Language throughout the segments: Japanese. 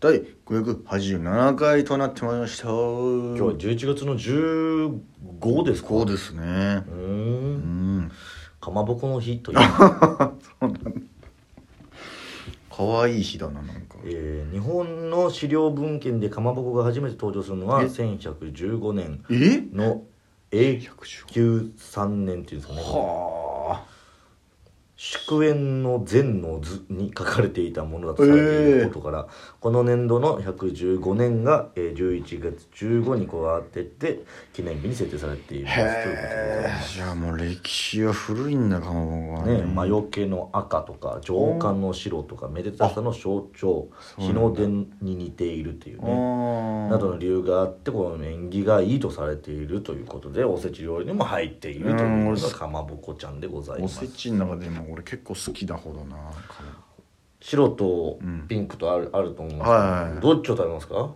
第587回となってまいりました。今日は11月の15ですか？こうですね。うーうん。んかまぼこの日という、可愛い日だななんか。えー日本の資料文献でかまぼこが初めて登場するのはえ？1115年え？の永115久3年っていうんですかね。は祝宴の禅の図に書かれていたものだとされていることから、この年度の115年が、えー11月15に加わってって記念日に設定されていますあということでございじゃあもう歴史は古いんだかもね、魔除けの赤とか上官の白とかめでたさの象徴日の出に似ているっていうあねー。などの理由があってこの縁起がいいとされているということでおせち料理にも入っているというのがかまぼこちゃんでございおます。せちの中でも俺結構好きだほどな白とうんピンクとある,、あると思いますはいはいはい。どっちを食べますか？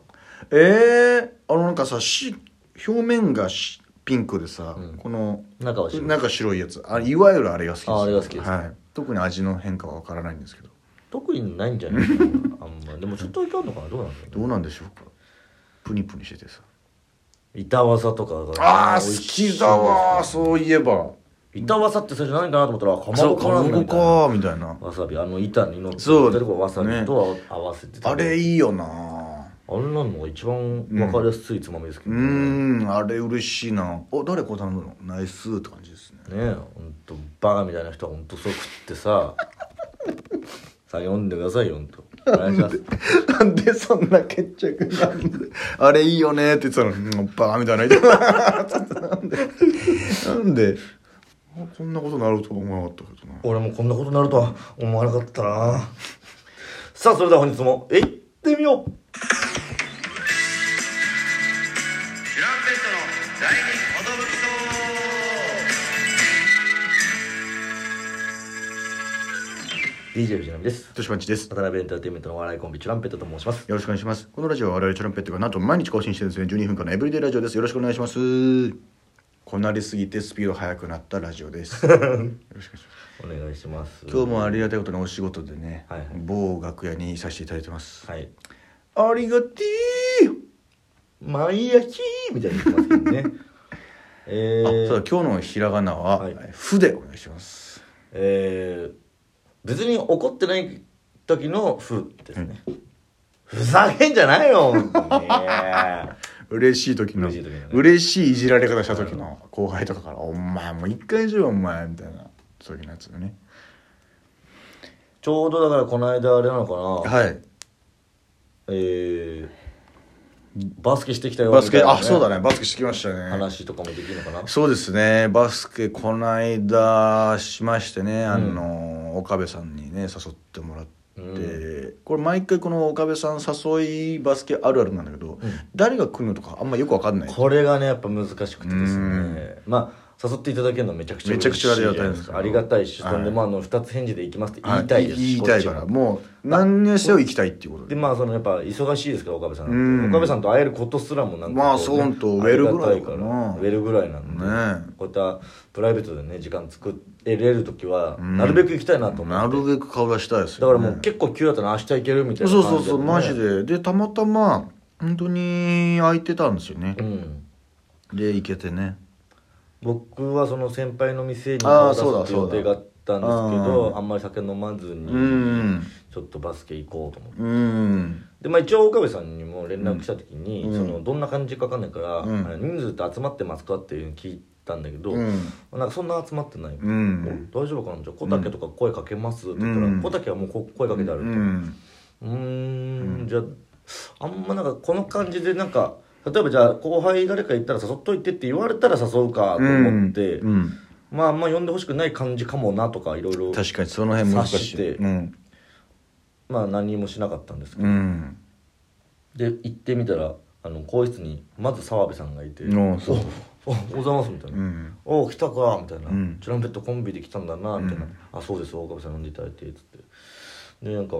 えー、あのなんかさし表面がしピンクでさ、うん。この中は白。なんか白いやつ。あいわゆるあれが好きですああれが好きです。はい、特に味の変化は分からないんですけど。特にないんじゃない？かなあんま。でもちょっとだけあるのかな？どうなんだろうね。どうなんでしょう？かプニプニしててさ。板わさとかがねあー好きだわそういえば板わさって最初何かなと思ったらかまぼこなんだみたいな。こかみたいな。わさびあの板に乗ってるとこわさびと合わせてあれいいよな。あれなのが一番分かりやすいつまみですけうどね、ーんあれ嬉しいな。お誰これ頼むの？ナイスって感じですね。ねえほんとバカみたいな人はほんとそう食ってさ。さあ読んでくださいよほんと。なんでそんな決着なんであれいいよねって言ってたのにうんバカみたいな人。なんで。なんで？あこんなことなるとは思わなかったけどな。俺もこんなことになるとは思わなかったな。さあそれでは本日も行ってみよう。チュランペットの第二 DJ 藤波です。としまんちです。渡辺エンターテインメントのお笑いコンビチュランペットと申しますよろしくお願いしますこのラジオは我々チュランペットがなんと毎日更新してるんですね12分間のエブリデイラジオです。よろしくお願いしますこなりすぎてスピード速くなったラジオです。よろしくお願いします。お願いします今日もありがたいことにお仕事でね、はいはい。某楽屋にいさせていただいてます、はい。ありがてー。マイヤキーみたいに言ってますけどね。えー、あそうだ今日のひらがなははい「ふ」でお願いします。えー、別に怒ってない時の「ふ」ですね、ふざけんじゃないよ本当に 嬉しい時の嬉しい時のね。嬉しいいじられ方した時の後輩とかから「お前もう一回しろよお前」みたいなそういうやつだね。ちょうどだからこの間あれなのかな、はい。えー、バスケしてきたよ。バスケみたいなあそうだね。バスケしてきましたね。話とかもできるのかな。そうですね。バスケこの間しましてねあの、岡部さんにね誘ってもらって、これ毎回この岡部さん誘いバスケあるあるなんだけど、誰が来るのとかあんまよくわかんない。これがねやっぱ難しくてですうん。ねまあ誘っていただけるのはめちゃくちゃめちゃくちゃありがたいですありがたいし、はい。そんでまああの二つ返事で行きますって言いたいです。言い。たいからももう何にせよ行きたいっていうことで。でまあそのやっぱ忙しいですから岡部さんうん。岡部さんと会えることすらもなんかこまあそうとウェルぐらいかな。ウェルぐらいなんで、ね。こういったプライベートでね時間作れる時は、なるべく行きたいなと思って。なるべく顔出したいですだよ、ね、からもう結構急だったら明日行けるみたいなそうそうそうマジでで。でたまたま本当に空いてたんですよね。う、ん。で行けてね僕はその先輩の店に顔出す予定があったんですけうん。どあんまり酒飲まずにうんちょっとバスケ行こうと思って。うんでまあ一応岡部さんにも連絡した時に、うん。そのどんな感じか分かんないから、うん。人数って集まってますかっていうの聞いたんだけど、うん。なんかそんな集まってない、うん。お大丈夫かな？じゃあ小竹とか声かけます？って言ったら、うん。小竹はもうこ声かけてあるうと、うんじゃああんまなんかこの感じでなんか例えばじゃあ後輩誰か行ったら誘っといてって言われたら誘うかと思って、うんまああんま呼んでほしくない感じかもなとかいろいろ確かにその辺難しい。うん。まあ何もしなかったんですけど、うん。で行ってみたらあの更衣室にまず澤部さんがいて「おそう。おおざいます」みたいな「うん。お来たか」みたいな、うん。チュランペットコンビで来たんだな」みたいな。うん「あそうです岡部さん呼んでいただいて」つって。でなんか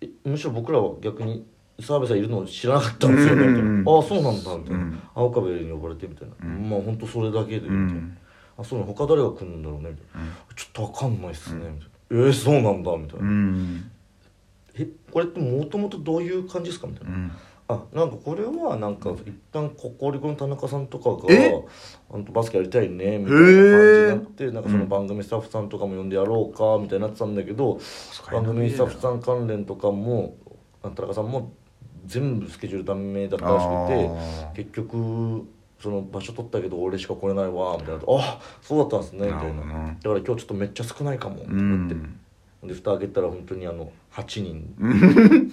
えむしろ僕らは逆に澤部さんいるの知らなかったんですよね」みたいな。うんあそうなんだ」みたいな。うん「あ岡部に呼ばれて」みたいな「まあ本当それだけで」みたいな。うん「あそうなの他誰が来るんだろうね」みたいな「ちょっとわかんないっすね」みたいな「えー、そうなんだ」みたいな。うん「えこれってもともとどういう感じですかみたいな、うん。あなんかこれはなんか一旦ココリコの田中さんとかがえ「本当バスケやりたいね」みたいな感じになってなんかそのうん。番組スタッフさんとかも呼んでやろうかみたいになってたんだけど、番組スタッフさん関連とかも田中さんも全部スケジュールダメだったらしくあて結局その場所取ったけど俺しか来れないわみたいな「あそうだったんですね」みたいな。だから今日ちょっとめっちゃ少ないかも」って。うなって。ん。で蓋開けたら本当にあの8人。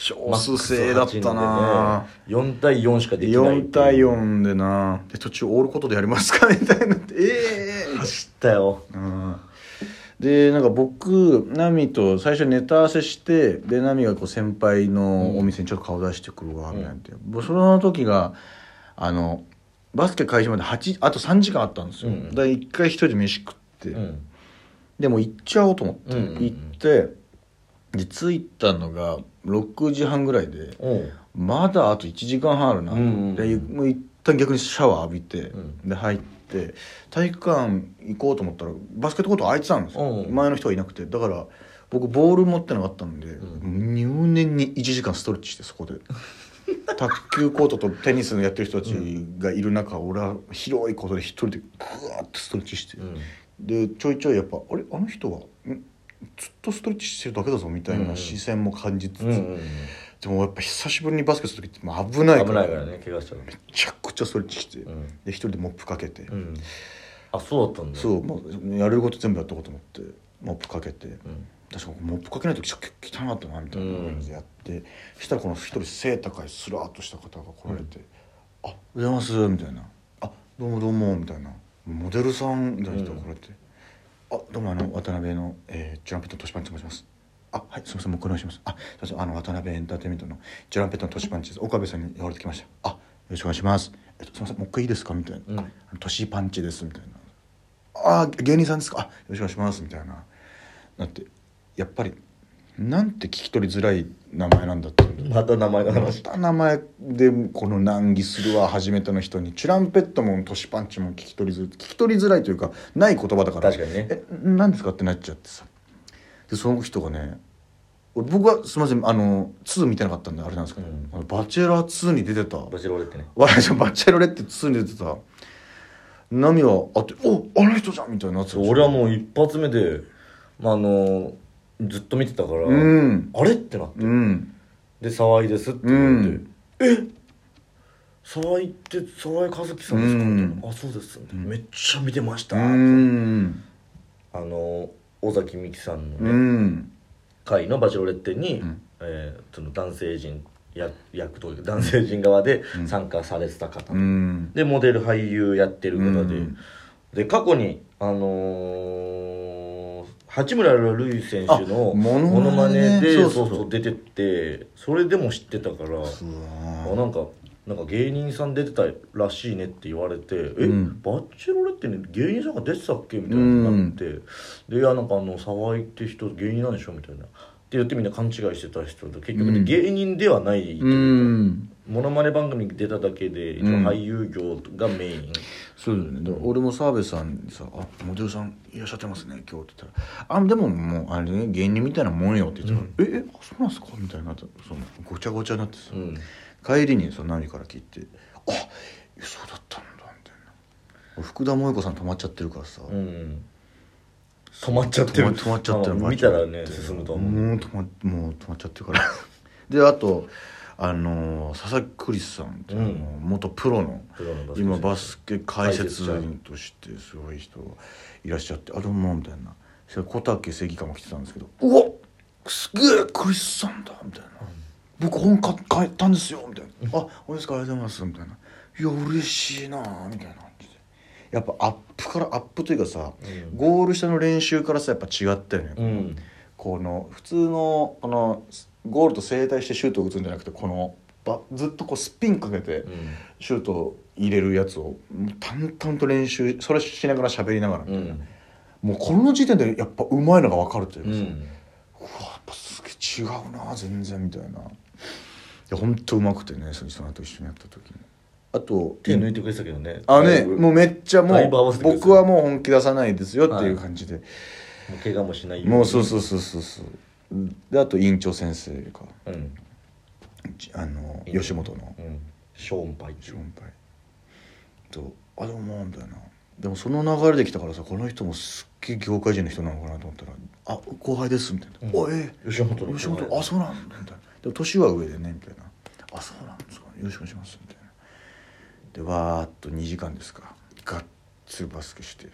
少数制だったな。4対4しかできない4対4でな。で途中オールことでやりますか？みたいにな。ってええ走ったよ。うんでなんか僕ナミと最初ネタ合わせしてでナミがこう先輩のお店にちょっと顔出してくるわみたいな。って、僕その時があのバスケ開始まで8あと3時間あったんですよ、うん。だ一回一人で飯食って、うん。でも行っちゃおうと思って、うんうんうん。行ってで着いたのが6時半ぐらいでまだあと1時間半あるな。と思って、うんうん。もう一旦逆にシャワー浴びて、うん。で入って体育館行こうと思ったらバスケットコート空いてたんですよ、うん。うん前の人がいなくて。だから僕ボール持ってなかったんで、ん。入念に1時間ストレッチしてそこで。卓球コートとテニスのやってる人たちがいる中、俺は広いコートで一人でグワーってストレッチして、うん。でちょいちょいやっぱあれ？あの人はん？ずっとストレッチしてるだけだぞみたいな視線も感じつつ、うんうんでもやっぱ久しぶりにバスケする時ってもう危ないから。危ないからね怪我しちゃうめちゃくちゃストレッチして、うん。で一人でモップかけて、うん。あそうだったんだ。そうもうやれること全部やっとこうと思ってモップかけて、うん。確かモップかけないとき汚かったなみたいな感じでやって、そしたらこの一人背高いスラーっとした方が来られて「あおはようございます」みたいな「あどうもどうも」みたいな。モデルさんみたいな人が来られて「あどうもあの渡辺の、えー、ジュランペットのトシパンチと申します」あはい。すみませんもう一回お願いします。あすみません。あの渡辺エンターテインメントのジュランペットのトシパンチです。岡部さんに言われてきました。あよろしくお願いします。えっとすみません。もう一回いいですか？みたいな、うん。あトシパンチですみたいな。あ芸人さんですか？あよろしくお願いします。みたいな。だってやっぱりなんて聞き取りづらい名前なんだってまた名前のま話た名前でこの難儀するわ初めての人に。チュランペットもトシパンチも聞き取りづ聞き取りづらいというかない言葉だから。確かにね。え何ですか？ってなっちゃってさでその人がね俺僕はすみませんあの2見てなかったんであれなんですけど、うん。バチェラー2に出てた。バチェロレってね。バチェロレッテ2に出てた。ナミはあって「おあの人じゃん!」みたいになって俺はもう一発目で、まあ、あのずっと見てたから、うん。あれってなって。うん。で沢井ですって言って、え？沢井って沢井和樹さんですか、うん。みたいなあそうです、みたいなめっちゃ見てました、うん。あの尾崎美紀さんのうね、ん。会のバチェロレッテに、ん。えーその男性陣や役というか男性陣側で参加されてた方、うん。でモデル俳優やってる方で、うん。で過去にあのー八村塁選手のあモノマネね。モノマネでそうそうう。そそう出てってそれでも知ってたから、うわあなんかなんか芸人さん出てたらしいねって言われて「え、ん。バチェロレってね芸人さんが出てたっけ?」みたいになって、で「いやなんかあの沢井って人芸人なんでしょ?」みたいな。って言ってみんな勘違いしてた人で結局芸人ではないというか、うん。モノマネ番組に出ただけでうん。俳優業がメイン、そうだよね。俺も澤部さんにさ「あモデルさんいらっしゃってますね今日」って言ったら「あでももうあれね芸人みたいなもんよ」って言ってたら「ええあそうなんですか?」みたいになってそのごちゃごちゃになってさ、うん帰りにさ何から聞いて「あそうだったんだ」みたいな。俺福田萌子さん止まっちゃってるからさ、うん止まっちゃってる。止まっちゃってる。あ見たらね進むともう止まもう止まっちゃってるから。であとあのー佐々木クリスさんって、あの元プロの今バスケ解説員としてすごい人がいらっしゃって「あどうも」みたいな。小竹正義感も来てたんですけど「うわすげえクリスさんだ」みたいな「僕本買買ったんですよ」みたいな「あおですかありがとうございます」みたいな「いや嬉しいな」みたいな感じで。やっぱアップからアップというかさ、うん。ゴール下の練習からさやっぱ違ったよね、うん。この普通のこのゴールと正対してシュートを打つんじゃなくてこのばずっとこうスピンかけてうん。シュートを入れるやつを淡々と練習それしながら喋りながらみたいな、うん。もうこの時点でやっぱうまいのが分かるというかさ、うわやっぱすげえ違うな全然みたいな。いやほんとうまくてねそその後一緒にやった時にあと手抜いてくれてたけどね。あねもうめっちゃもう僕はもう本気出さないですよっていう感じで、もう怪我もしないように。もうそうそうそうそうそう。であと院長先生かうん。じあの吉本の。うん。ショーンパイ。ショーンパイ。とあでもまあみたいな。でもその流れできたからさこの人もすっげえ業界人の人なのかなと思ったら「あ後輩です」みたいな「うん。おええ吉本の吉本あそうなんだ」みたいなでも年は上でねみたいな「あそうなんですか。よろしくお願いします」みたいな。でわーっと2時間ですか。がっつりバスケして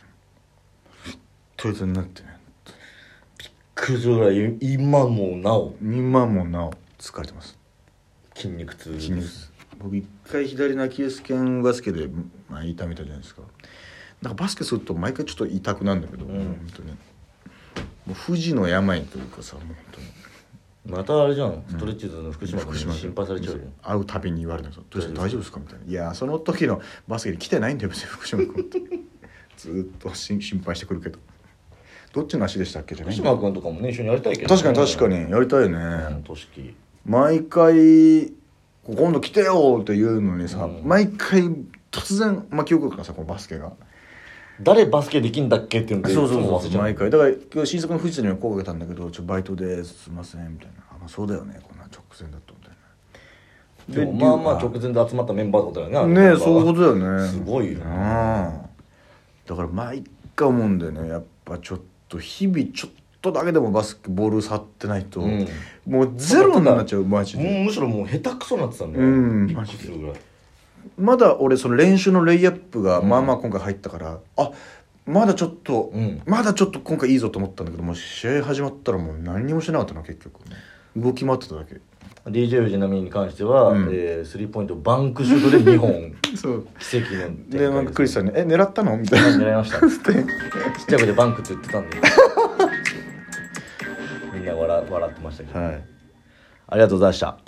トイレになってね。くるぐらい今もなお。今もなお疲れてます。筋肉痛筋肉痛。僕一回左のアキレス腱バスケで、まあ、痛めたじゃないですか。なんかバスケすると毎回ちょっと痛くなるんだけど、うん。本当に。もう不治の病というかさもう本当にまたあれじゃん。ストレッチーズの福島君に心配されちゃうよ。会うたびに言われるんですよ「どうした大丈夫ですか?」みたいな「いやその時のバスケに来てないんだよ別に。福島君」って。ずーっとし心配してくるけど。どっちの足でしたっけ？じゃない福島君とかもね一緒にやりたいけどね。確かに確かに。やりたいよね、毎回「今度来てよ!」って言うのにさ、うん。毎回突然まあ記憶からさこのバスケが誰バスケできんだっけっていうのでそうそうそう毎回。だから今日新作の藤田には声かけたんだけど「ちょバイトですいません」みたいな「あまあそうだよね。こんな直前だと」みたいなでもまあまあ直前で集まったメンバーってことだよねねえそういうことだよね。すごいよね。うん。だから毎回思うんだよね。やっぱちょっと日々ちょっとだけでもバスケボール触ってないと、うん。もうゼロになっちゃうマジで。むしろもう下手くそになってたんだよ。うん。びっくりするぐらいまだ俺その練習のレイアップがまあまあ今回入ったから、あまだちょっと、うん。まだちょっと今回いいぞと思ったんだけどもう試合始まったらもう何にもしなかったな結局。動き回ってただけ。DJ 藤波に関しては、うん。えースリーポイントバンクシュートで2本。そう。奇跡の展開でなんかクリスさんに「え狙ったの?」みたいな。狙いました。ちっちゃい声でバンクって言ってたんで。みんな笑笑ってましたけど、はい。ありがとうございました